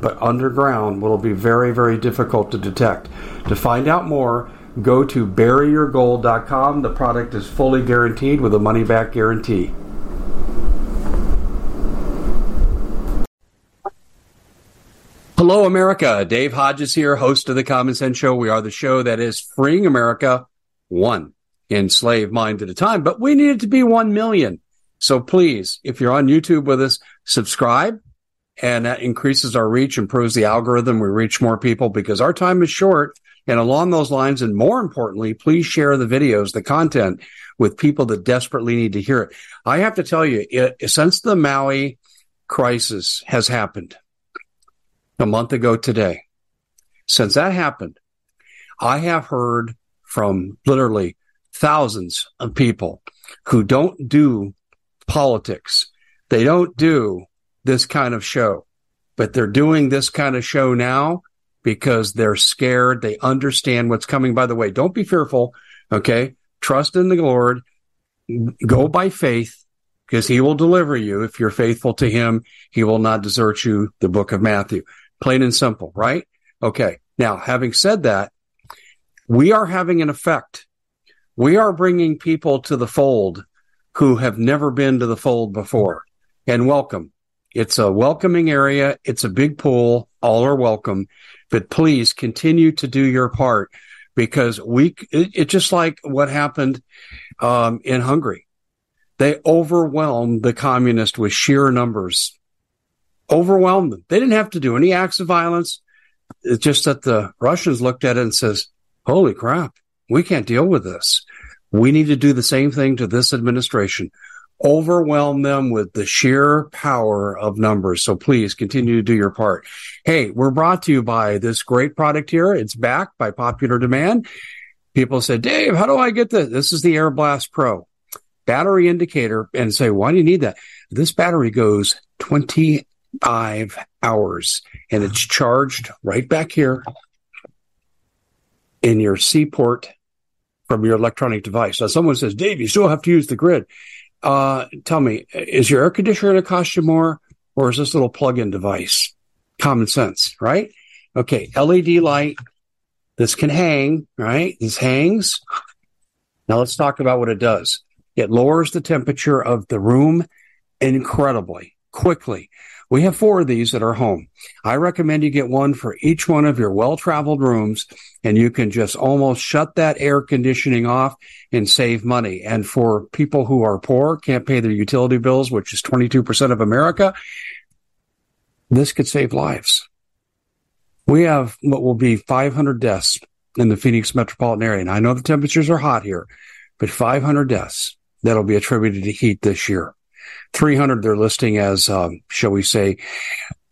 but underground will be very, very difficult to detect. To find out more, go to buryyourgold.com. The product is fully guaranteed with a money back guarantee. Hello, America. Dave Hodges here, host of the Common Sense Show. We are the show that is freeing America one enslaved mind at a time, but we need it to be 1 million. So please, if you're on YouTube with us, subscribe, and that increases our reach, improves the algorithm. We reach more people because our time is short. And along those lines, and more importantly, please share the videos, the content with people that desperately need to hear it. I have to tell you, it, since the Maui crisis has happened a month ago today, since that happened, I have heard from literally thousands of people who don't do politics. They don't do this kind of show, but they're doing this kind of show now because they're scared. They understand what's coming. By the way, don't be fearful. Okay. Trust in the Lord. Go by faith because he will deliver you. If you're faithful to him, he will not desert you. The book of Matthew. Plain and simple, right? Okay. Now, having said that, we are having an effect. We are bringing people to the fold who have never been to the fold before and welcome. It's a welcoming area. It's a big pool. All are welcome, but please continue to do your part because we, it, it's just like what happened, um, in Hungary. They overwhelmed the communists with sheer numbers, overwhelmed them. They didn't have to do any acts of violence. It's just that the Russians looked at it and says, holy crap, we can't deal with this. We need to do the same thing to this administration overwhelm them with the sheer power of numbers. So please continue to do your part. Hey, we're brought to you by this great product here. It's back by popular demand. People said, Dave, how do I get this? This is the Air Blast Pro battery indicator and say, why do you need that? This battery goes 25 hours and it's charged right back here in your C port from your electronic device. Now someone says, Dave, you still have to use the grid uh, tell me, is your air conditioner going to cost you more or is this little plug-in device? Common sense, right? Okay. LED light. This can hang, right? This hangs. Now let's talk about what it does. It lowers the temperature of the room incredibly quickly. We have four of these at our home. I recommend you get one for each one of your well traveled rooms and you can just almost shut that air conditioning off and save money. And for people who are poor, can't pay their utility bills, which is 22% of America, this could save lives. We have what will be 500 deaths in the Phoenix metropolitan area. And I know the temperatures are hot here, but 500 deaths that'll be attributed to heat this year. 300 they're listing as, um, shall we say,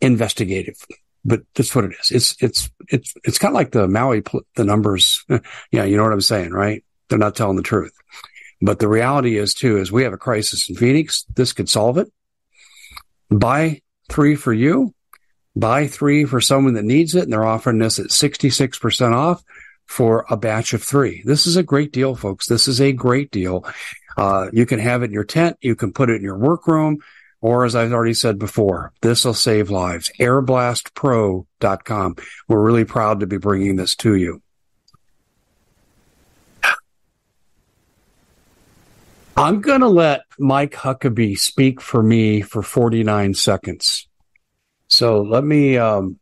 investigative. But that's what it is. It's, it's, it's, it's kind of like the Maui, the numbers. yeah. You know what I'm saying, right? They're not telling the truth. But the reality is too, is we have a crisis in Phoenix. This could solve it. Buy three for you. Buy three for someone that needs it. And they're offering this at 66% off for a batch of three. This is a great deal, folks. This is a great deal. Uh, you can have it in your tent. You can put it in your workroom. Or as I've already said before, this will save lives. Airblastpro.com. We're really proud to be bringing this to you. I'm going to let Mike Huckabee speak for me for 49 seconds. So let me, um,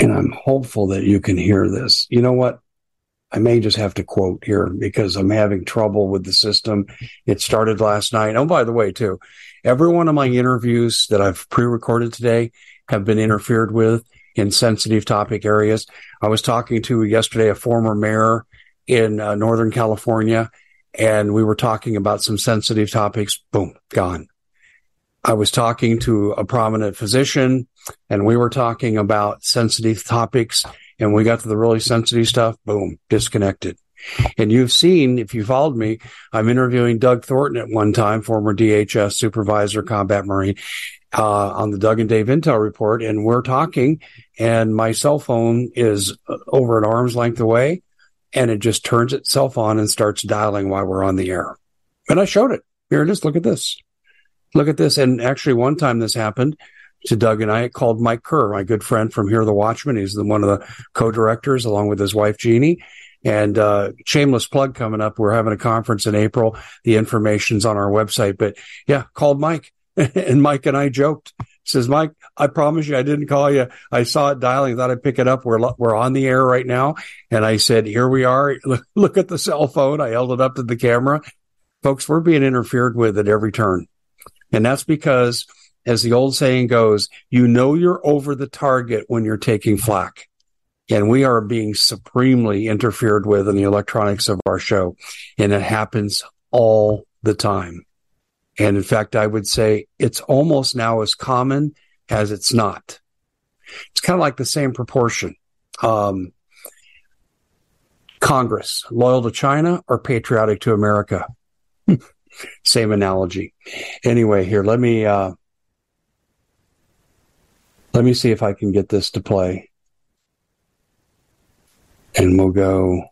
and I'm hopeful that you can hear this. You know what? I may just have to quote here because I'm having trouble with the system. It started last night. Oh, by the way, too, every one of my interviews that I've pre-recorded today have been interfered with in sensitive topic areas. I was talking to yesterday a former mayor in uh, Northern California, and we were talking about some sensitive topics. Boom, gone. I was talking to a prominent physician, and we were talking about sensitive topics, and we got to the really sensitive stuff. Boom, disconnected. And you've seen, if you followed me, I'm interviewing Doug Thornton at one time, former DHS supervisor, combat Marine, uh, on the Doug and Dave Intel report. And we're talking and my cell phone is uh, over an arm's length away and it just turns itself on and starts dialing while we're on the air. And I showed it. Here it is. Look at this. Look at this. And actually one time this happened to Doug and I, called Mike Kerr, my good friend from here, the Watchman. He's the, one of the co-directors along with his wife, Jeannie. And uh, shameless plug coming up. We're having a conference in April. The information's on our website. But yeah, called Mike and Mike and I joked. Says, Mike, I promise you, I didn't call you. I saw it dialing, thought I'd pick it up. We're, we're on the air right now. And I said, here we are. Look at the cell phone. I held it up to the camera. Folks, we're being interfered with at every turn. And that's because, as the old saying goes, you know you're over the target when you're taking flack. And we are being supremely interfered with in the electronics of our show. And it happens all the time. And in fact, I would say it's almost now as common as it's not. It's kind of like the same proportion. Um, Congress, loyal to China or patriotic to America? Same analogy. Anyway, here, let me, uh, let me see if I can get this to play. And we'll go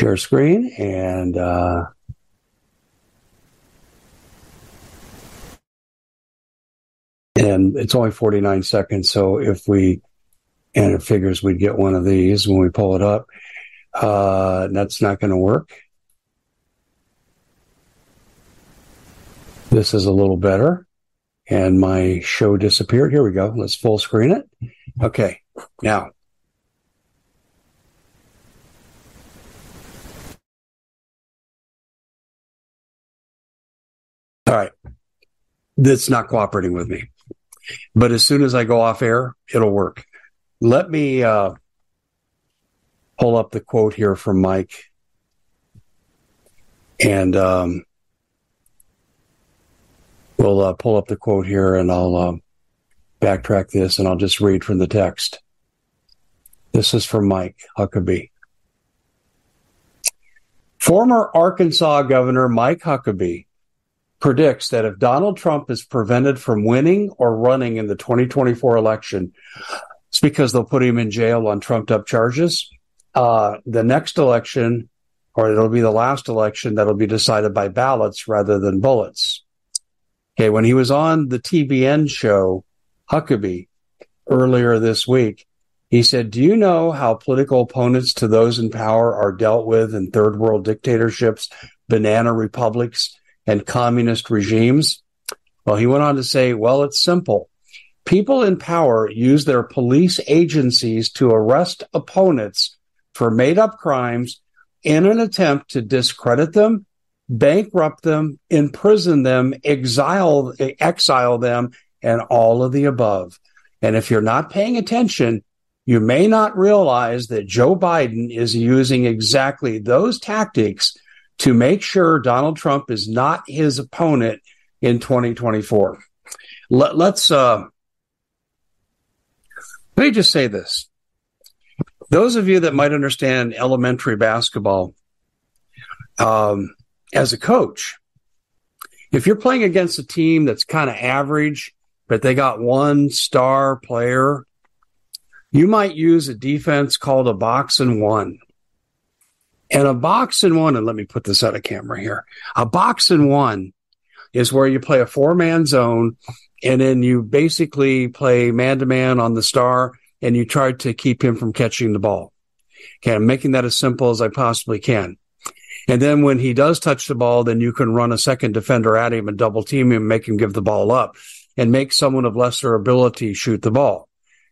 share screen and uh, and it's only 49 seconds so if we and it figures we'd get one of these when we pull it up uh, that's not going to work. This is a little better and my show disappeared. Here we go. Let's full screen it. Okay now. All right, that's not cooperating with me. But as soon as I go off air, it'll work. Let me uh, pull up the quote here from Mike. And um, we'll uh, pull up the quote here and I'll uh, backtrack this and I'll just read from the text. This is from Mike Huckabee. Former Arkansas Governor Mike Huckabee predicts that if Donald Trump is prevented from winning or running in the 2024 election, it's because they'll put him in jail on trumped up charges. Uh, the next election, or it'll be the last election that'll be decided by ballots rather than bullets. Okay, when he was on the TBN show, Huckabee, earlier this week, he said, Do you know how political opponents to those in power are dealt with in third world dictatorships, banana republics, and communist regimes? Well, he went on to say, well, it's simple. People in power use their police agencies to arrest opponents for made up crimes in an attempt to discredit them, bankrupt them, imprison them, exile, exile them, and all of the above. And if you're not paying attention, you may not realize that Joe Biden is using exactly those tactics to make sure Donald Trump is not his opponent in 2024. Let, us uh, let me just say this. Those of you that might understand elementary basketball, um, as a coach, if you're playing against a team that's kind of average, but they got one star player, you might use a defense called a box and one. And a box and one, and let me put this out of camera here. A box and one is where you play a four man zone and then you basically play man to man on the star and you try to keep him from catching the ball. Okay. I'm making that as simple as I possibly can. And then when he does touch the ball, then you can run a second defender at him and double team him, make him give the ball up and make someone of lesser ability shoot the ball.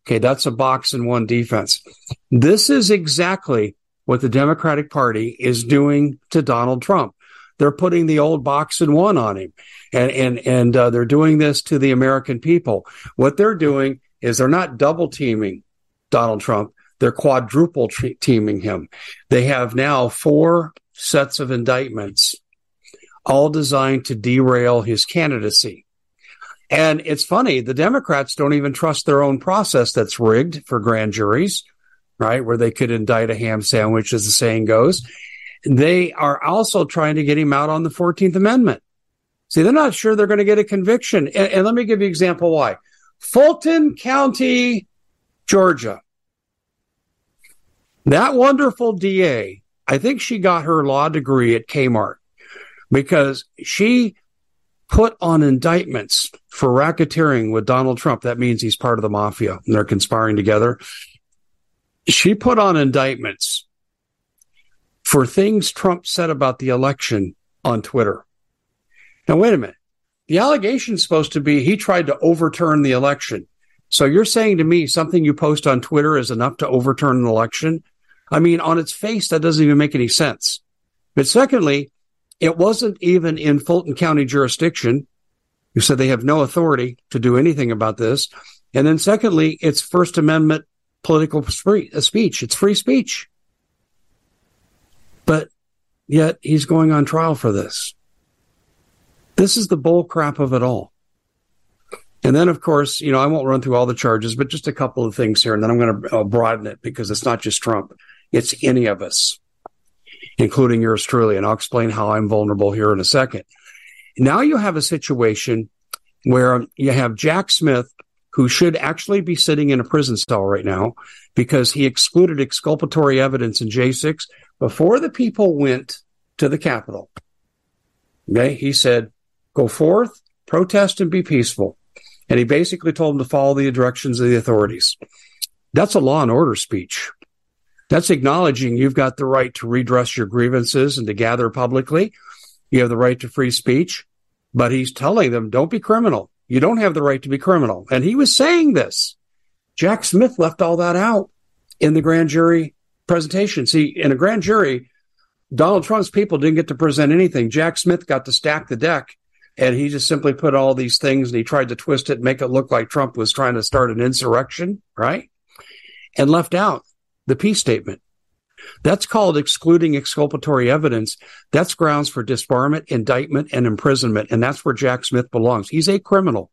Okay, that's a box and one defense. This is exactly what the Democratic Party is doing to Donald Trump. They're putting the old box and one on him, and and and uh, they're doing this to the American people. What they're doing is they're not double teaming Donald Trump; they're quadruple teaming him. They have now four sets of indictments, all designed to derail his candidacy. And it's funny, the Democrats don't even trust their own process that's rigged for grand juries, right? Where they could indict a ham sandwich, as the saying goes. They are also trying to get him out on the 14th Amendment. See, they're not sure they're going to get a conviction. And, and let me give you an example why. Fulton County, Georgia. That wonderful DA, I think she got her law degree at Kmart because she put on indictments for racketeering with Donald Trump. That means he's part of the mafia and they're conspiring together. She put on indictments for things Trump said about the election on Twitter. Now, wait a minute. The allegation is supposed to be he tried to overturn the election. So you're saying to me something you post on Twitter is enough to overturn an election? I mean, on its face, that doesn't even make any sense. But secondly, it wasn't even in Fulton County jurisdiction. You said they have no authority to do anything about this. And then secondly, it's First Amendment political uh, speech. It's free speech. But yet he's going on trial for this. This is the bull crap of it all. And then, of course, you know, I won't run through all the charges, but just a couple of things here. And then I'm going to uh, broaden it because it's not just Trump. It's any of us including yours truly. And I'll explain how I'm vulnerable here in a second. Now you have a situation where you have Jack Smith, who should actually be sitting in a prison cell right now because he excluded exculpatory evidence in J6 before the people went to the Capitol. Okay. He said, go forth, protest and be peaceful. And he basically told them to follow the directions of the authorities. That's a law and order speech. That's acknowledging you've got the right to redress your grievances and to gather publicly. You have the right to free speech, but he's telling them, don't be criminal. You don't have the right to be criminal. And he was saying this. Jack Smith left all that out in the grand jury presentation. See, in a grand jury, Donald Trump's people didn't get to present anything. Jack Smith got to stack the deck and he just simply put all these things and he tried to twist it, and make it look like Trump was trying to start an insurrection, right? And left out the peace statement. That's called excluding exculpatory evidence. That's grounds for disbarment, indictment, and imprisonment. And that's where Jack Smith belongs. He's a criminal.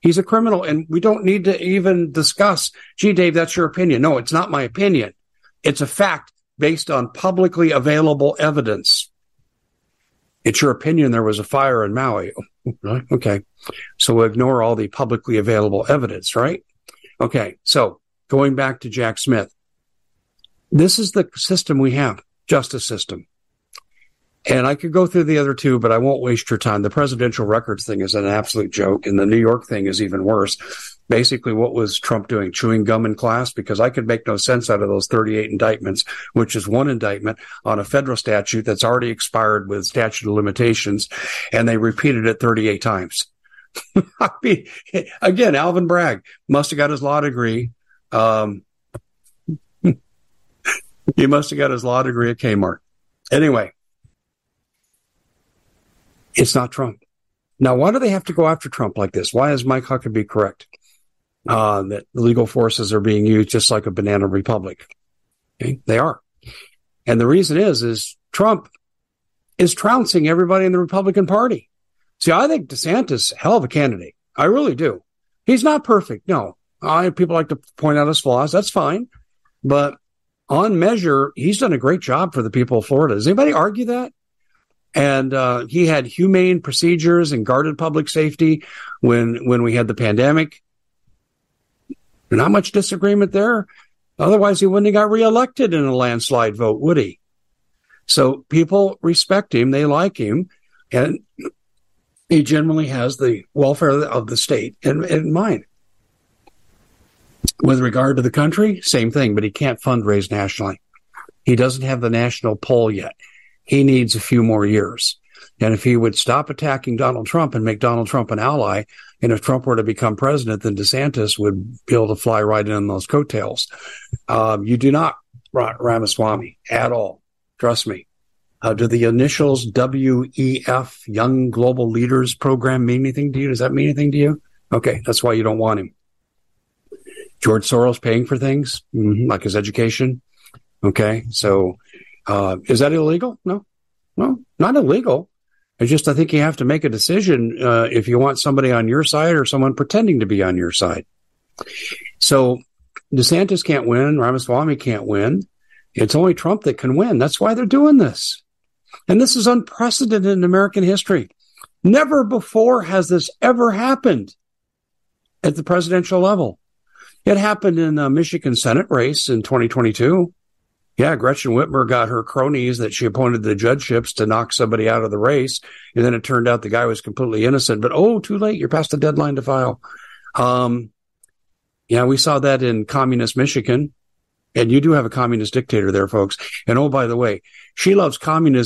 He's a criminal. And we don't need to even discuss, gee, Dave, that's your opinion. No, it's not my opinion. It's a fact based on publicly available evidence. It's your opinion there was a fire in Maui. Okay. So we'll ignore all the publicly available evidence, right? Okay. So going back to Jack Smith, this is the system we have, justice system. And I could go through the other two, but I won't waste your time. The presidential records thing is an absolute joke, and the New York thing is even worse. Basically, what was Trump doing? Chewing gum in class? Because I could make no sense out of those 38 indictments, which is one indictment on a federal statute that's already expired with statute of limitations, and they repeated it 38 times. I mean, again, Alvin Bragg must have got his law degree. Um, he must have got his law degree at Kmart. Anyway, it's not Trump. Now, why do they have to go after Trump like this? Why is Mike Huckabee correct uh, that legal forces are being used just like a banana republic? Okay? They are. And the reason is, is Trump is trouncing everybody in the Republican Party. See, I think DeSantis, hell of a candidate. I really do. He's not perfect. No, I, people like to point out his flaws. That's fine. But on measure, he's done a great job for the people of Florida. Does anybody argue that? And uh, he had humane procedures and guarded public safety when when we had the pandemic. Not much disagreement there. Otherwise, he wouldn't have got reelected in a landslide vote, would he? So people respect him, they like him, and he generally has the welfare of the state in, in mind. With regard to the country, same thing, but he can't fundraise nationally. He doesn't have the national poll yet. He needs a few more years. And if he would stop attacking Donald Trump and make Donald Trump an ally, and if Trump were to become president, then DeSantis would be able to fly right in on those coattails. Um, you do not, Ramaswamy, at all. Trust me. Uh, do the initials WEF, Young Global Leaders Program, mean anything to you? Does that mean anything to you? Okay, that's why you don't want him. George Soros paying for things, mm-hmm, like his education. Okay, so uh, is that illegal? No, no, not illegal. It's just I think you have to make a decision uh, if you want somebody on your side or someone pretending to be on your side. So DeSantis can't win, Ramaswamy can't win. It's only Trump that can win. That's why they're doing this. And this is unprecedented in American history. Never before has this ever happened at the presidential level. It happened in the Michigan Senate race in 2022. Yeah, Gretchen Whitmer got her cronies that she appointed the judgeships to knock somebody out of the race. And then it turned out the guy was completely innocent, but oh, too late. You're past the deadline to file. Um, yeah, we saw that in communist Michigan. And you do have a communist dictator there, folks. And oh, by the way, she loves communism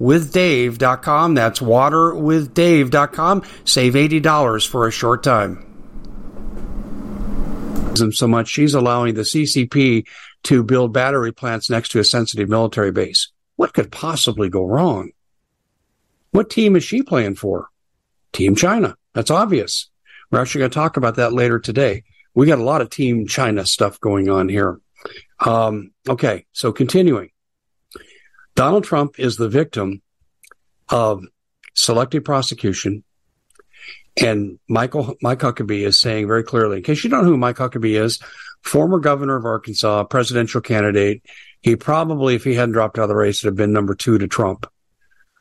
waterwithdave.com. That's waterwithdave.com. Save $80 for a short time. So much, she's allowing the CCP to build battery plants next to a sensitive military base. What could possibly go wrong? What team is she playing for? Team China. That's obvious. We're actually going to talk about that later today. We got a lot of Team China stuff going on here. Um, okay, so continuing. Donald Trump is the victim of selective prosecution. And Michael Mike Huckabee is saying very clearly, in case you don't know who Mike Huckabee is, former governor of Arkansas, presidential candidate. He probably, if he hadn't dropped out of the race, would have been number two to Trump.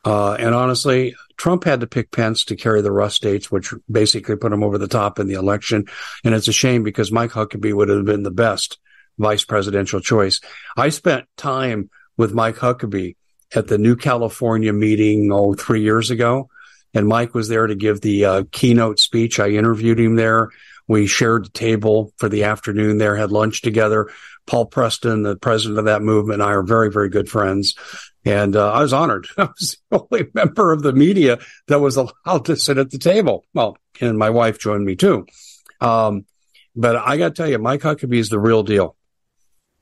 Uh, and honestly, Trump had to pick Pence to carry the Rust states, which basically put him over the top in the election. And it's a shame because Mike Huckabee would have been the best vice presidential choice. I spent time with Mike Huckabee at the New California meeting, oh, three years ago. And Mike was there to give the uh, keynote speech. I interviewed him there. We shared the table for the afternoon there, had lunch together. Paul Preston, the president of that movement, and I are very, very good friends. And uh, I was honored. I was the only member of the media that was allowed to sit at the table. Well, and my wife joined me too. Um, but I got to tell you, Mike Huckabee is the real deal.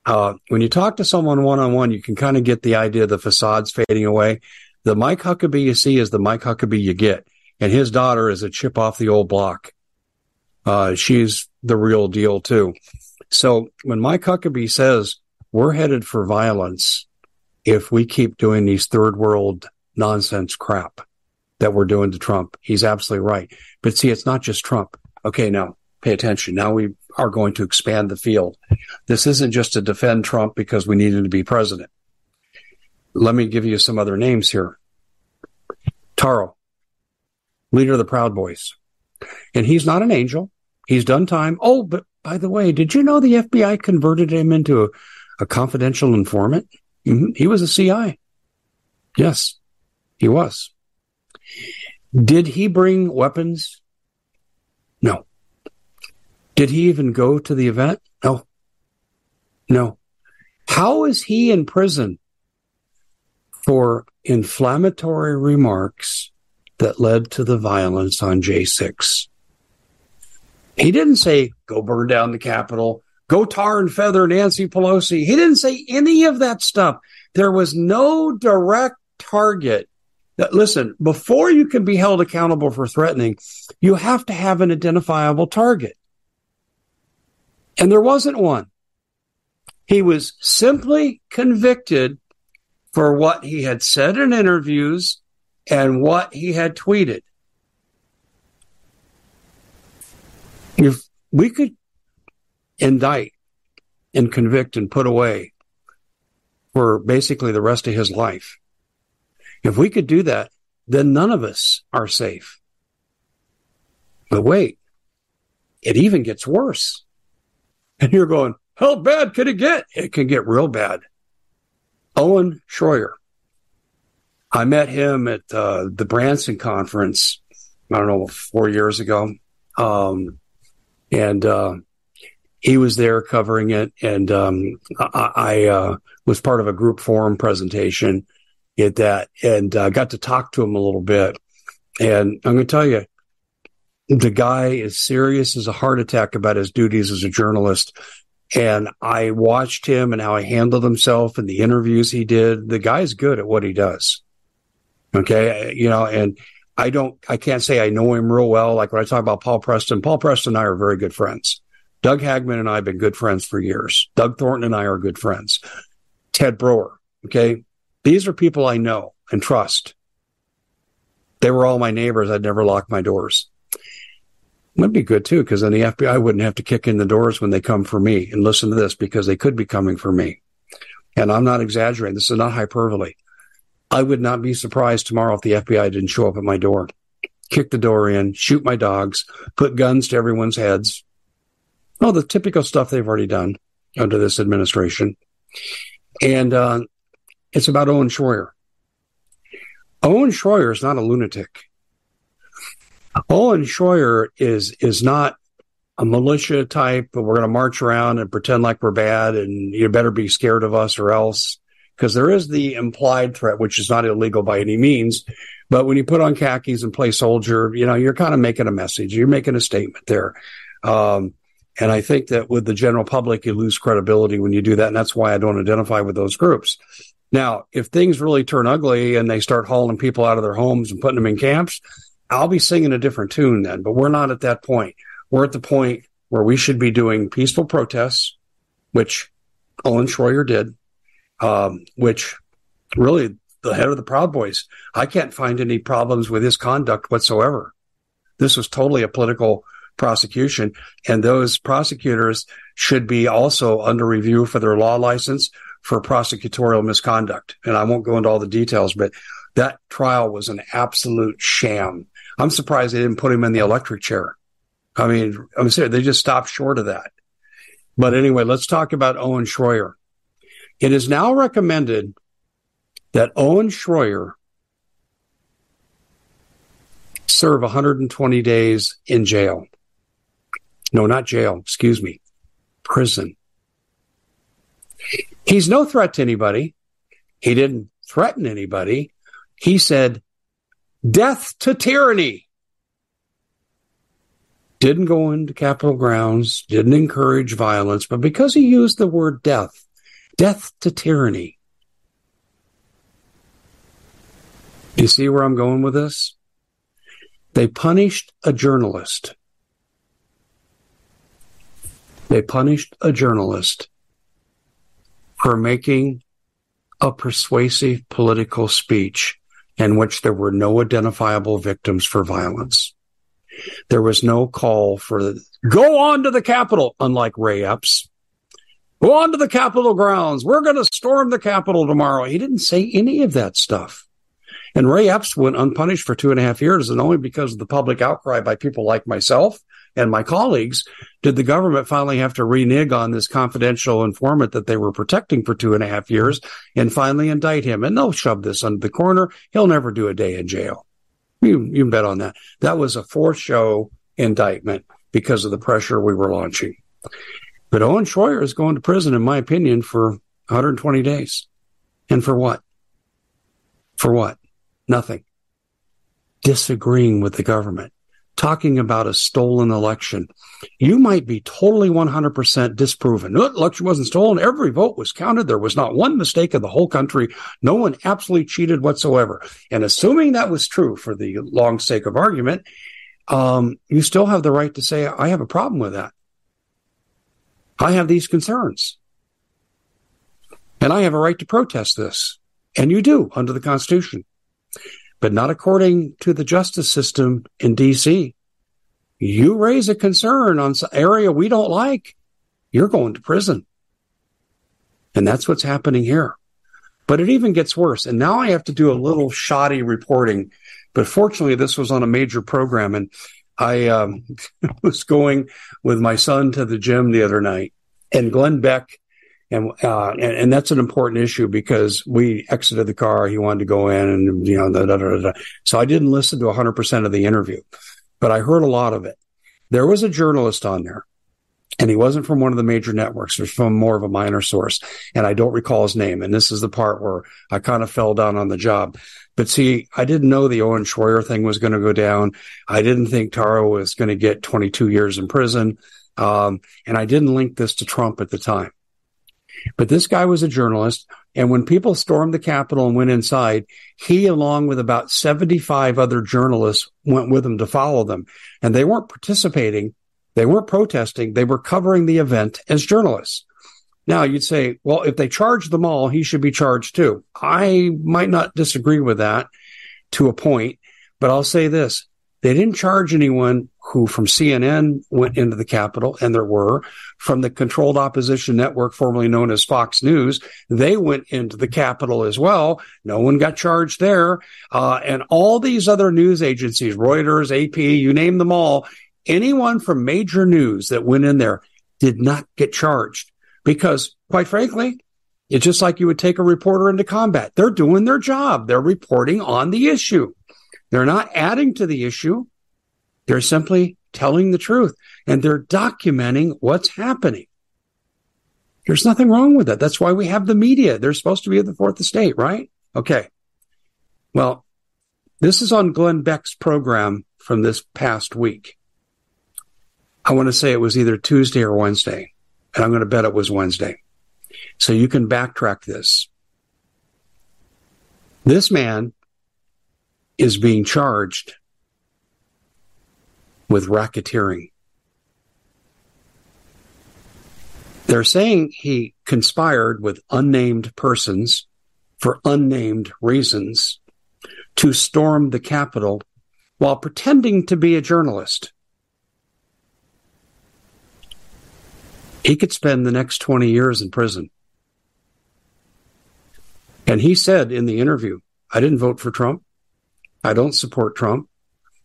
Uh, when you talk to someone one on one, you can kind of get the idea the facade's fading away. The Mike Huckabee you see is the Mike Huckabee you get. And his daughter is a chip off the old block. Uh, she's the real deal too. So when Mike Huckabee says we're headed for violence if we keep doing these third world nonsense crap that we're doing to Trump, he's absolutely right. But see, it's not just Trump. Okay, now pay attention. Now we are going to expand the field. This isn't just to defend Trump because we need him to be president. Let me give you some other names here. Tarrio, leader of the Proud Boys. And he's not an angel. He's done time. Oh, but by the way, did you know the FBI converted him into a, a confidential informant? Mm-hmm. He was a CI. Yes, he was. Did he bring weapons? Did he even go to the event? No. No. How is he in prison for inflammatory remarks that led to the violence on J6? He didn't say, go burn down the Capitol, go tar and feather Nancy Pelosi. He didn't say any of that stuff. There was no direct target. Listen, before you can be held accountable for threatening, you have to have an identifiable target. And there wasn't one. He was simply convicted for what he had said in interviews and what he had tweeted. If we could indict and convict and put away for basically the rest of his life, if we could do that, then none of us are safe. But wait, it even gets worse. And you're going, how bad could it get? It can get real bad. Owen Shroyer. I met him at uh, the Branson conference, I don't know, four years ago. Um, and uh, he was there covering it. And um, I, I uh, was part of a group forum presentation at that and got to talk to him a little bit. And I'm going to tell you, the guy is serious as a heart attack about his duties as a journalist. And I watched him and how he handled himself and the interviews he did. The guy's good at what he does. Okay. You know, and I don't, I can't say I know him real well. Like when I talk about Paul Preston, Paul Preston and I are very good friends. Doug Hagmann and I have been good friends for years. Doug Thornton and I are good friends. Ted Broer. Okay. These are people I know and trust. They were all my neighbors. I'd never lock my doors. Would be good too, because then the FBI wouldn't have to kick in the doors when they come for me. And listen to this, because they could be coming for me. And I'm not exaggerating. This is not hyperbole. I would not be surprised tomorrow if the FBI didn't show up at my door, kick the door in, shoot my dogs, put guns to everyone's heads. Oh, the typical stuff they've already done under this administration. And uh, it's about Owen Shroyer. Owen Shroyer is not a lunatic. Owen Shroyer is is not a militia type, but we're going to march around and pretend like we're bad, and you better be scared of us or else because there is the implied threat, which is not illegal by any means. But when you put on khakis and play soldier, you know, you're kind of making a message. You're making a statement there. Um, and I think that with the general public, you lose credibility when you do that. And that's why I don't identify with those groups. Now, if things really turn ugly and they start hauling people out of their homes and putting them in camps, I'll be singing a different tune then. But we're not at that point. We're at the point where we should be doing peaceful protests, which Owen Shroyer did um, which really the head of the Proud Boys, I can't find any problems with his conduct whatsoever. This was totally a political prosecution, and those prosecutors should be also under review for their law license for prosecutorial misconduct. And I won't go into all the details, but that trial was an absolute sham. I'm surprised they didn't put him in the electric chair. I mean, I'm serious, they just stopped short of that. But anyway, let's talk about Owen Shroyer. It is now recommended that Owen Shroyer serve 120 days in jail. No, not jail, excuse me, prison. He's no threat to anybody. He didn't threaten anybody. He said, death to tyranny. Didn't go into Capitol grounds, didn't encourage violence, but because he used the word death, death to tyranny. You see where I'm going with this? They punished a journalist. They punished a journalist for making a persuasive political speech in which there were no identifiable victims for violence. There was no call for go on to the Capitol, unlike Ray Epps. Go on to the Capitol grounds. We're going to storm the Capitol tomorrow. He didn't say any of that stuff. And Ray Epps went unpunished for two and a half years, and only because of the public outcry by people like myself and my colleagues did the government finally have to renege on this confidential informant that they were protecting for two and a half years and finally indict him. And they'll shove this under the corner. He'll never do a day in jail. You, you can bet on that. That was a fourth show indictment because of the pressure we were launching. But Owen Shroyer is going to prison, in my opinion, for 120 days. And for what? For what? Nothing. Disagreeing with the government talking about a stolen election. You might be totally 100% disproven. No, election wasn't stolen. Every vote was counted. There was not one mistake in the whole country. No one absolutely cheated whatsoever. And assuming that was true for the long sake of argument, um, you still have the right to say, I have a problem with that. I have these concerns. And I have a right to protest this. And you do under the Constitution but not according to the justice system in DC. You raise a concern on some area we don't like, you're going to prison. And that's what's happening here. But it even gets worse. And now I have to do a little shoddy reporting. But fortunately, this was on a major program. And I um, was going with my son to the gym the other night. And Glenn Beck and, uh, and, and that's an important issue because we exited the car. He wanted to go in, and you know, da, da, da, so I didn't listen to 100 percent of the interview, but I heard a lot of it. There was a journalist on there, and he wasn't from one of the major networks. He was from more of a minor source, and I don't recall his name. And this is the part where I kind of fell down on the job. But see, I didn't know the Owen Shroyer thing was going to go down. I didn't think Tarrio was going to get 22 years in prison. Um, and I didn't link this to Trump at the time. But this guy was a journalist. And when people stormed the Capitol and went inside, he, along with about 75 other journalists, went with them to follow them. And they weren't participating. They weren't protesting. They were covering the event as journalists. Now you'd say, well, if they charge them all, he should be charged too. I might not disagree with that to a point, but I'll say this. They didn't charge anyone who from CNN went into the Capitol, and there were from the controlled opposition network, formerly known as Fox News. They went into the Capitol as well. No one got charged there. Uh, and all these other news agencies, Reuters, AP, you name them all, anyone from major news that went in there did not get charged because quite frankly, it's just like you would take a reporter into combat. They're doing their job. They're reporting on the issue. They're not adding to the issue. They're simply telling the truth and they're documenting what's happening. There's nothing wrong with that. That's why we have the media. They're supposed to be the fourth estate, right? Okay. Well, this is on Glenn Beck's program from this past week. I want to say it was either Tuesday or Wednesday, and I'm going to bet it was Wednesday. So you can backtrack this. This man is being charged with racketeering. They're saying he conspired with unnamed persons for unnamed reasons to storm the Capitol while pretending to be a journalist. He could spend the next 20 years in prison. And he said in the interview, I didn't vote for Trump. I don't support Trump.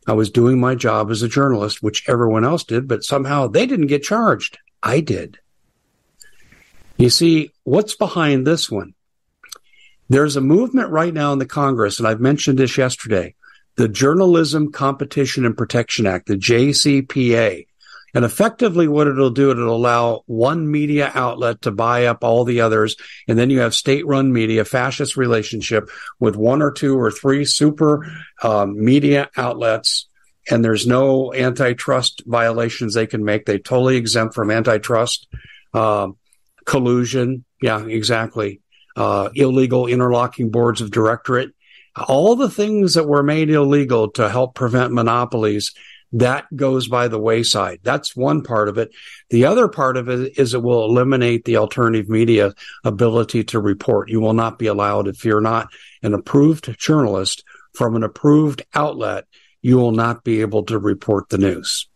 I was doing my job as a journalist, which everyone else did, but somehow they didn't get charged. I did. You see, what's behind this one? There's a movement right now in the Congress, and I've mentioned this yesterday, the Journalism Competition and Protection Act, the JCPA. And effectively what it'll do, it'll allow one media outlet to buy up all the others. And then you have state run media, fascist relationship with one or two or three super um, media outlets. And there's no antitrust violations they can make. They totally exempt from antitrust, um, collusion. Yeah, exactly. Uh, illegal interlocking boards of directorate. All the things that were made illegal to help prevent monopolies that goes by the wayside. That's one part of it. The other part of it is it will eliminate the alternative media ability to report. You will not be allowed if you're not an approved journalist from an approved outlet, you will not be able to report the news.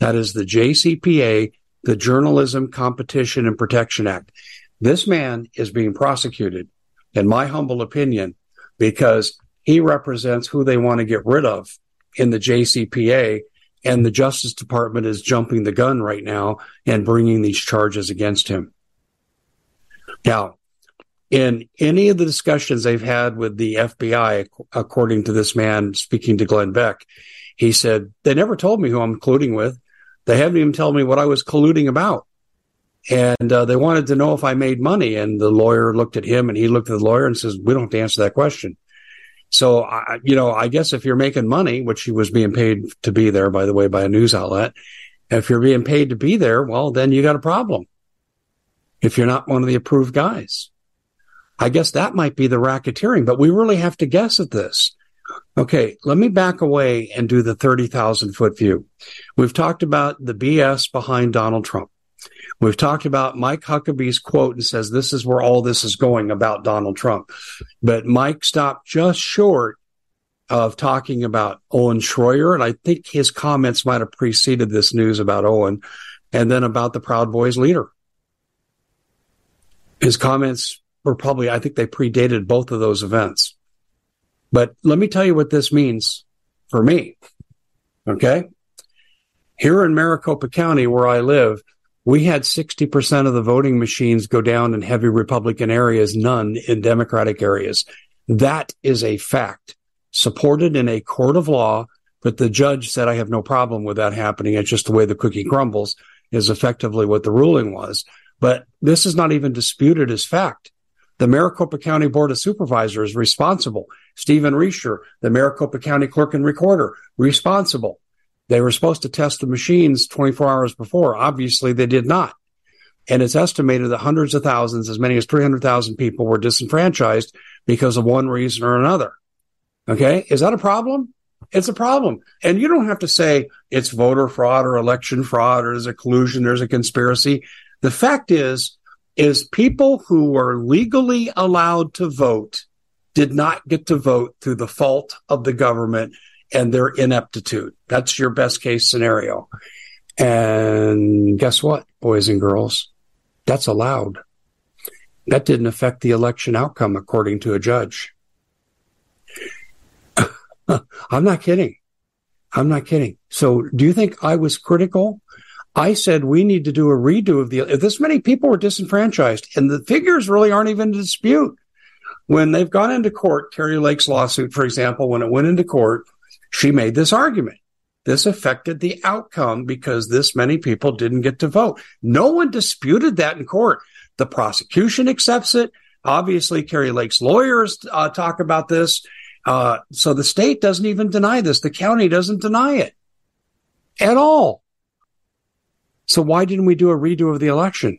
That is the JCPA, the Journalism Competition and Protection Act. This man is being prosecuted, in my humble opinion, because he represents who they want to get rid of in the JCPA and the Justice Department is jumping the gun right now and bringing these charges against him. Now, in any of the discussions they've had with the FBI, according to this man speaking to Glenn Beck, he said, they never told me who I'm colluding with. They haven't even told me what I was colluding about. And uh, they wanted to know if I made money. And the lawyer looked at him and he looked at the lawyer and says, we don't have to answer that question. So, I, you know, I guess if you're making money, which he was being paid to be there, by the way, by a news outlet, if you're being paid to be there, well, then you got a problem. If you're not one of the approved guys, I guess that might be the racketeering, but we really have to guess at this. Okay, let me back away and do the 30,000 foot view. We've talked about the BS behind Donald Trump. We've talked about Mike Huckabee's quote and says this is where all this is going about Donald Trump. But Mike stopped just short of talking about Owen Shroyer. And I think his comments might have preceded this news about Owen and then about the Proud Boys leader. His comments were probably, I think they predated both of those events. But let me tell you what this means for me. Okay. Here in Maricopa County, where I live, we had 60% of the voting machines go down in heavy Republican areas, none in Democratic areas. That is a fact supported in a court of law, but the judge said, I have no problem with that happening. It's just the way the cookie crumbles is effectively what the ruling was. But this is not even disputed as fact. The Maricopa County Board of Supervisors responsible. Stephen Richer, the Maricopa County Clerk and Recorder, responsible. They were supposed to test the machines 24 hours before. Obviously, they did not. And it's estimated that hundreds of thousands, as many as 300,000 people were disenfranchised because of one reason or another. Okay. Is that a problem? It's a problem. And you don't have to say it's voter fraud or election fraud or there's a collusion, there's a conspiracy. The fact is, is people who were legally allowed to vote did not get to vote through the fault of the government and their ineptitude. That's your best case scenario. And guess what, boys and girls? That's allowed. That didn't affect the election outcome, according to a judge. I'm not kidding. I'm not kidding. So do you think I was critical? I said we need to do a redo of the, if this many people were disenfranchised and the figures really aren't even in dispute. When they've gone into court, Kari Lake's lawsuit, for example, when it went into court, she made this argument. This affected the outcome because this many people didn't get to vote. No one disputed that in court. The prosecution accepts it. Obviously, Kari Lake's lawyers uh, talk about this. Uh, so the state doesn't even deny this. The county doesn't deny it at all. So why didn't we do a redo of the election?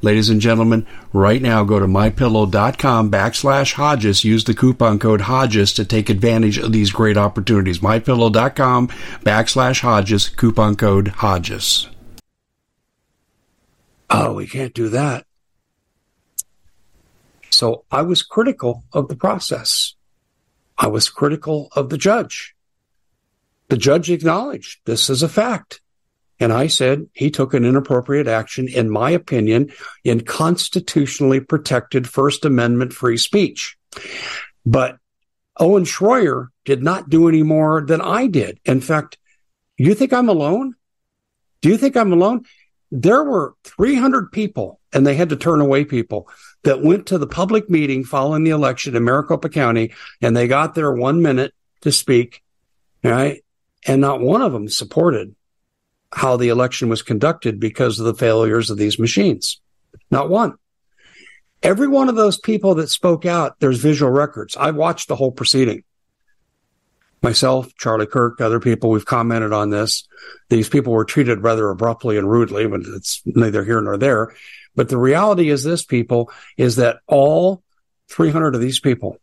Ladies and gentlemen, right now go to mypillow.com backslash Hodges. Use the coupon code Hodges to take advantage of these great opportunities. Mypillow.com backslash Hodges, coupon code Hodges. Oh, we can't do that. So I was critical of the process. I was critical of the judge. The judge acknowledged this is a fact. And I said he took an inappropriate action, in my opinion, in constitutionally protected First Amendment free speech. But Owen Shroyer did not do any more than I did. In fact, you think I'm alone? Do you think I'm alone? There were 300 people, and they had to turn away people that went to the public meeting following the election in Maricopa County, and they got there one minute to speak, right? And not one of them supported how the election was conducted because of the failures of these machines. Not one. Every one of those people that spoke out, there's visual records. I watched the whole proceeding. Myself, Charlie Kirk, other people, we've commented on this. These people were treated rather abruptly and rudely, but it's neither here nor there. But the reality is this, people, is that all 300 of these people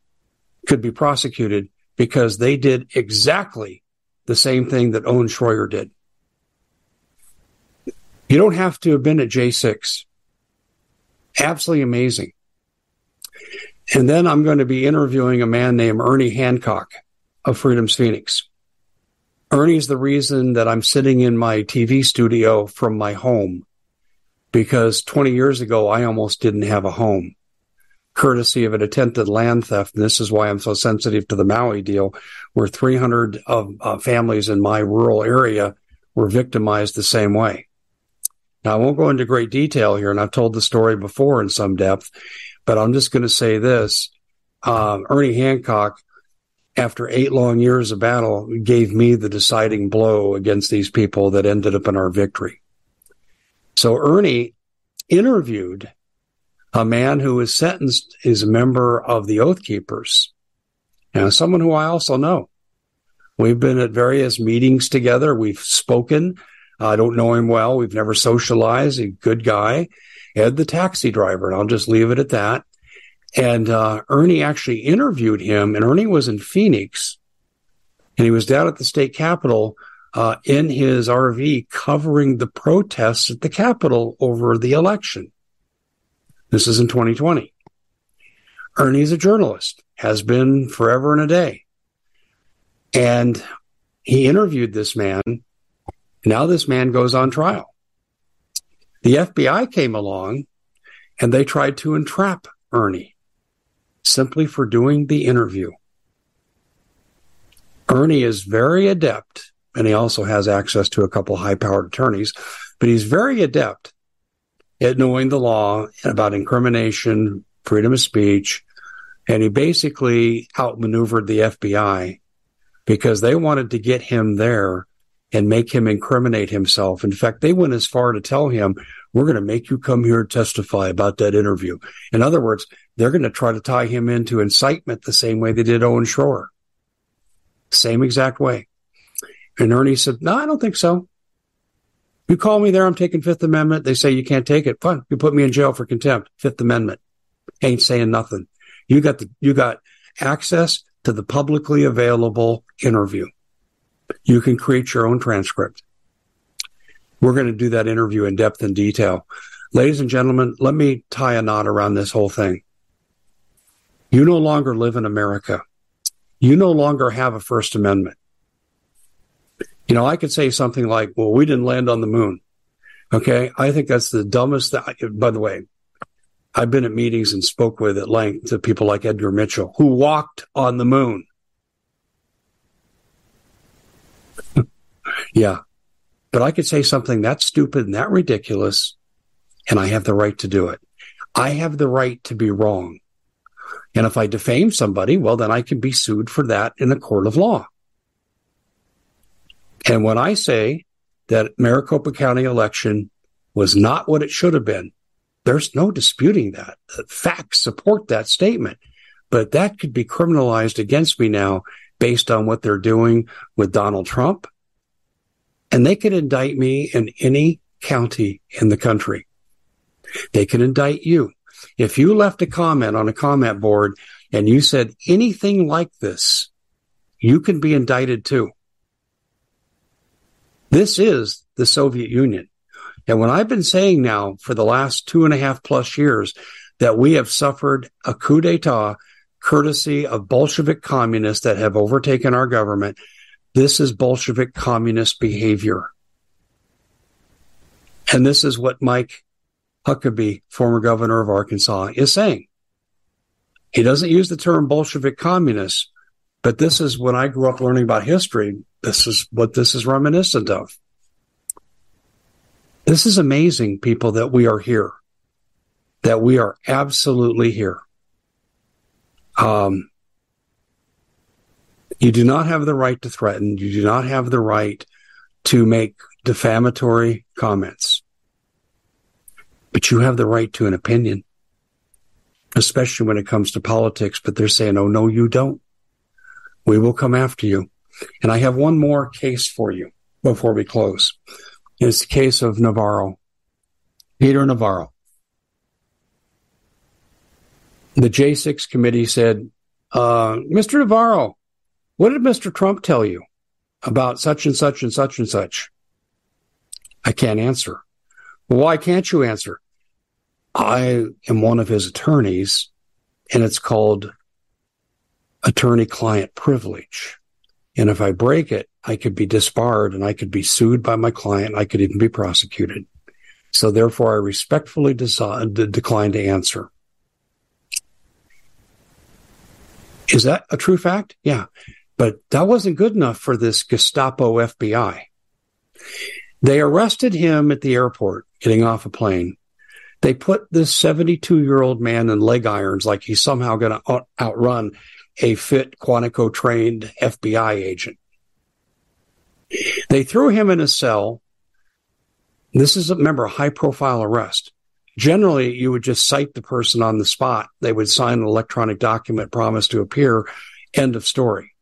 could be prosecuted because they did exactly the same thing that Owen Shroyer did. You don't have to have been at J6 absolutely amazing. And then I'm going to be interviewing a man named Ernie Hancock of Freedom's Phoenix. Ernie's the reason that I'm sitting in my TV studio from my home because 20 years ago, I almost didn't have a home, courtesy of an attempted land theft. And this is why I'm so sensitive to the Maui deal, where 300 of uh, families in my rural area were victimized the same way. Now, I won't go into great detail here, and I've told the story before in some depth, but I'm just going to say this. Uh, Ernie Hancock, after eight long years of battle, gave me the deciding blow against these people that ended up in our victory. So Ernie interviewed a man who was sentenced is a member of the Oath Keepers, and someone who I also know. We've been at various meetings together. We've spoken. I don't know him well. We've never socialized. A good guy. Ed, the taxi driver, and I'll just leave it at that. And uh, Ernie actually interviewed him, and Ernie was in Phoenix, and he was down at the state capitol uh, in his RV covering the protests at the Capitol over the election. This is in 2020. Ernie's a journalist, has been forever and a day. And he interviewed this man now this man goes on trial. The FBI came along and they tried to entrap Ernie simply for doing the interview. Ernie is very adept, and he also has access to a couple high powered attorneys, but he's very adept at knowing the law about incrimination, freedom of speech, and he basically outmaneuvered the FBI because they wanted to get him there and make him incriminate himself. In fact, they went as far to tell him, we're going to make you come here and testify about that interview. In other words, they're going to try to tie him into incitement the same way they did Owen Shroyer. Same exact way. And Ernie said, no, I don't think so. You call me there, I'm taking Fifth Amendment. They say you can't take it. Fine. You put me in jail for contempt. Fifth Amendment. Ain't saying nothing. You got the, you got access to the publicly available interview. You can create your own transcript. We're going to do that interview in depth and detail. Ladies and gentlemen, let me tie a knot around this whole thing. You no longer live in America. You no longer have a First Amendment. You know, I could say something like, well, we didn't land on the moon. Okay. I think that's the dumbest. Th- by the way, I've been at meetings and spoke with at length to people like Edgar Mitchell who walked on the moon. Yeah. But I could say something that stupid and that ridiculous, and I have the right to do it. I have the right to be wrong. And if I defame somebody, well, then I can be sued for that in a court of law. And when I say that Maricopa County election was not what it should have been, there's no disputing that. The facts support that statement. But that could be criminalized against me now based on what they're doing with Donald Trump. And they can indict me in any county in the country. They can indict you. If you left a comment on a comment board and you said anything like this, you can be indicted too. This is the Soviet Union. And when I've been saying now for the last two and a half plus years that we have suffered a coup d'etat courtesy of Bolshevik communists that have overtaken our government. This is Bolshevik communist behavior. And this is what Mike Huckabee, former governor of Arkansas, is saying. He doesn't use the term Bolshevik communist, But this is when I grew up learning about history. This is what this is reminiscent of. This is amazing, people, that we are here, that we are absolutely here. Um, you do not have the right to threaten. You do not have the right to make defamatory comments. But you have the right to an opinion, especially when it comes to politics. But they're saying, oh, no, you don't. We will come after you. And I have one more case for you before we close. It's the case of Navarro, Peter Navarro. The J6 committee said, uh, Mr. Navarro, what did Mr. Trump tell you about such and such and such and such? I can't answer. Why can't you answer? I am one of his attorneys, and it's called attorney client privilege. And if I break it, I could be disbarred and I could be sued by my client. I could even be prosecuted. So therefore, I respectfully decline to answer. Is that a true fact? Yeah. But that wasn't good enough for this Gestapo FBI. They arrested him at the airport getting off a plane. They put this 72 year old man in leg irons like he's somehow going to outrun a fit Quantico trained FBI agent. They threw him in a cell. This is, remember, a high profile arrest. Generally, you would just cite the person on the spot. They would sign an electronic document, promise to appear. End of story.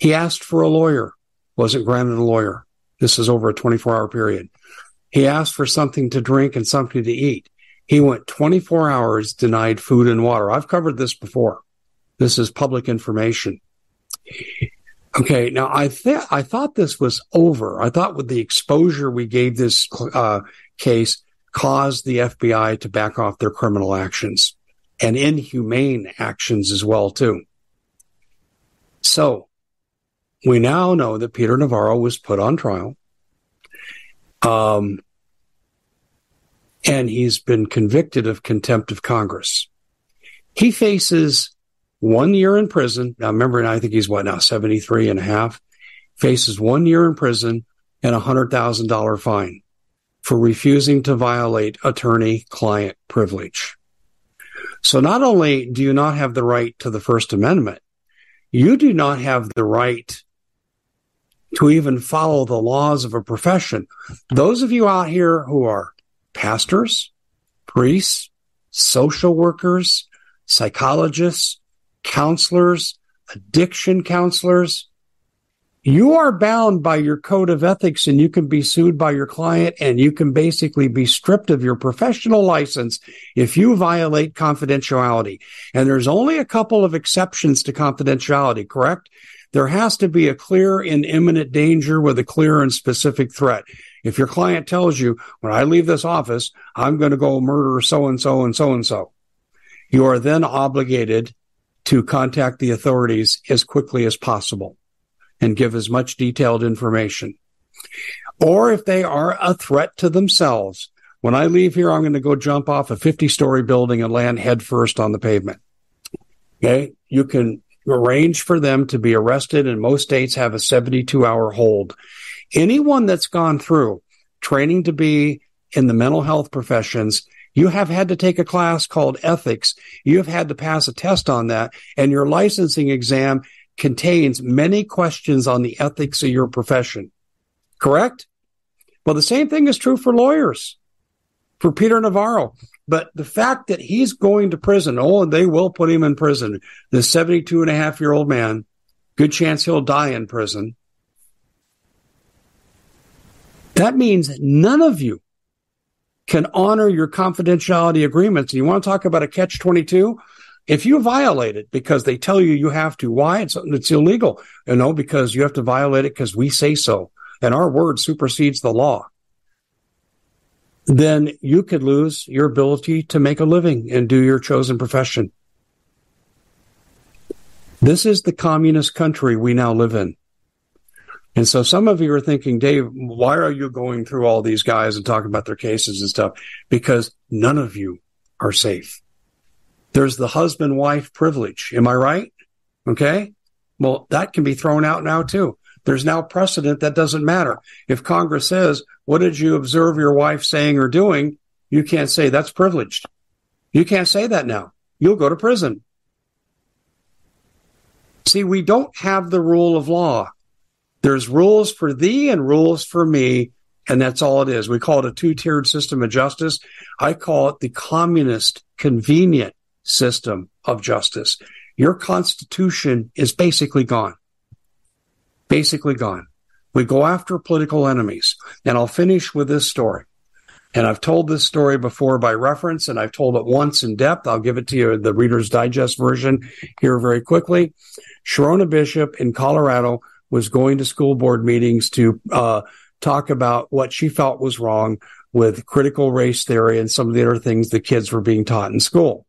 He asked for a lawyer, wasn't granted a lawyer. This is over a 24 hour period. He asked for something to drink and something to eat. He went 24 hours denied food and water. I've covered this before. This is public information. Okay, now I th- I thought this was over. I thought with the exposure we gave this uh, case caused the FBI to back off their criminal actions and inhumane actions as well too. So we now know that Peter Navarro was put on trial. Um, and he's been convicted of contempt of Congress. He faces one year in prison. Now, remember, I think he's what now, 73 and a half, faces one year in prison and a hundred thousand dollar fine for refusing to violate attorney client privilege. So not only do you not have the right to the First Amendment, you do not have the right to even follow the laws of a profession. Those of you out here who are pastors, priests, social workers, psychologists, counselors, addiction counselors. You are bound by your code of ethics and you can be sued by your client and you can basically be stripped of your professional license if you violate confidentiality. And there's only a couple of exceptions to confidentiality, correct? There has to be a clear and imminent danger with a clear and specific threat. If your client tells you, when I leave this office, I'm going to go murder so and so and so and so, you are then obligated to contact the authorities as quickly as possible and give as much detailed information. Or if they are a threat to themselves, when I leave here, I'm going to go jump off a 50 story building and land headfirst on the pavement. Okay. You can arrange for them to be arrested and most states have a 72 hour hold. Anyone that's gone through training to be in the mental health professions you have had to take a class called ethics. You have had to pass a test on that and your licensing exam contains many questions on the ethics of your profession. Correct? Well, the same thing is true for lawyers, for Peter Navarro. But the fact that he's going to prison, oh, and they will put him in prison, the 72 and a half year old man, good chance he'll die in prison. That means none of you can honor your confidentiality agreements. You want to talk about a catch 22? If you violate it because they tell you you have to, why? It's, it's illegal. You know, because you have to violate it because we say so. And our word supersedes the law. Then you could lose your ability to make a living and do your chosen profession. This is the communist country we now live in. And so some of you are thinking, Dave, why are you going through all these guys and talking about their cases and stuff? Because none of you are safe. There's the husband wife privilege. Am I right? Okay. Well, that can be thrown out now too. There's now precedent that doesn't matter. If Congress says, what did you observe your wife saying or doing? You can't say that's privileged. You can't say that now. You'll go to prison. See, we don't have the rule of law. There's rules for thee and rules for me, and that's all it is. We call it a two tiered system of justice. I call it the communist convenient system of justice. Your constitution is basically gone. Basically gone. We go after political enemies. And I'll finish with this story. And I've told this story before by reference, and I've told it once in depth. I'll give it to you, the Reader's Digest version here very quickly. Sharona Bishop in Colorado was going to school board meetings to uh, talk about what she felt was wrong with critical race theory and some of the other things the kids were being taught in school.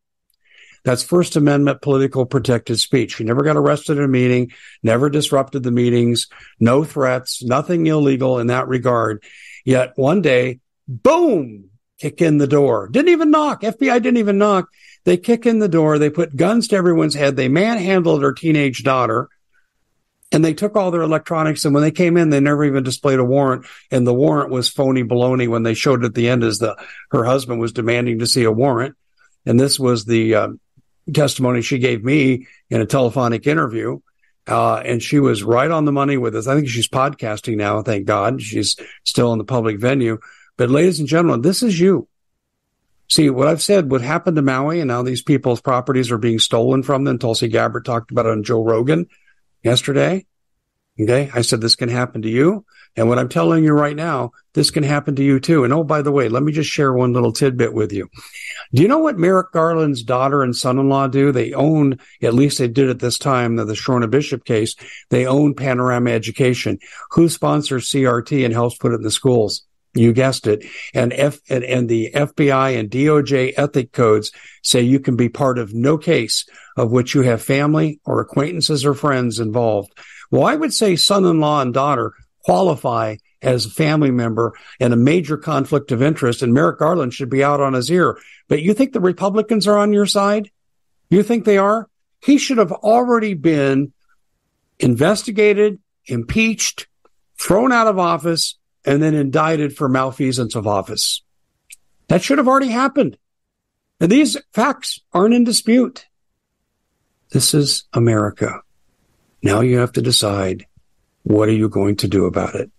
That's First Amendment political protected speech. She never got arrested in a meeting, never disrupted the meetings, no threats, nothing illegal in that regard. Yet one day, boom, kick in the door. Didn't even knock. FBI didn't even knock. They kick in the door. They put guns to everyone's head. They manhandled her teenage daughter and they took all their electronics. And when they came in, they never even displayed a warrant. And the warrant was phony baloney when they showed at the end as the, her husband was demanding to see a warrant. And this was the uh, testimony she gave me in a telephonic interview. Uh, and she was right on the money with us. I think she's podcasting now. Thank God she's still in the public venue. But ladies and gentlemen, this is you. See, what I've said what happened to Maui, and now these people's properties are being stolen from them. Tulsi Gabbard talked about it on Joe Rogan yesterday. Okay. I said this can happen to you. And what I'm telling you right now, this can happen to you too. And oh, by the way, let me just share one little tidbit with you. Do you know what Merrick Garland's daughter and son-in-law do? They own, at least they did at this time, the, the Bishop case, they own Panorama Education. Who sponsors CRT and helps put it in the schools? You guessed it. And F and, and the FBI and DOJ ethic codes say you can be part of no case of which you have family or acquaintances or friends involved. Well, I would say son-in-law and daughter qualify as a family member and a major conflict of interest, and Merrick Garland should be out on his ear. But you think the Republicans are on your side? You think they are? He should have already been investigated, impeached, thrown out of office, and then indicted for malfeasance of office. That should have already happened. And these facts aren't in dispute. This is America. Now you have to decide what are you going to do about it?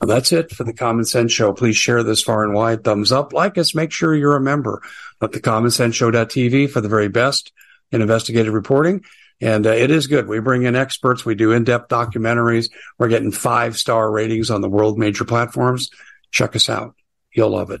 Well, that's it for the Common Sense Show. Please share this far and wide. Thumbs up, like us. Make sure you're a member of the Common Sense Show.tv for the very best in investigative reporting. And uh, it is good. We bring in experts. We do in-depth documentaries. We're getting five star ratings on the world major platforms. Check us out. You'll love it.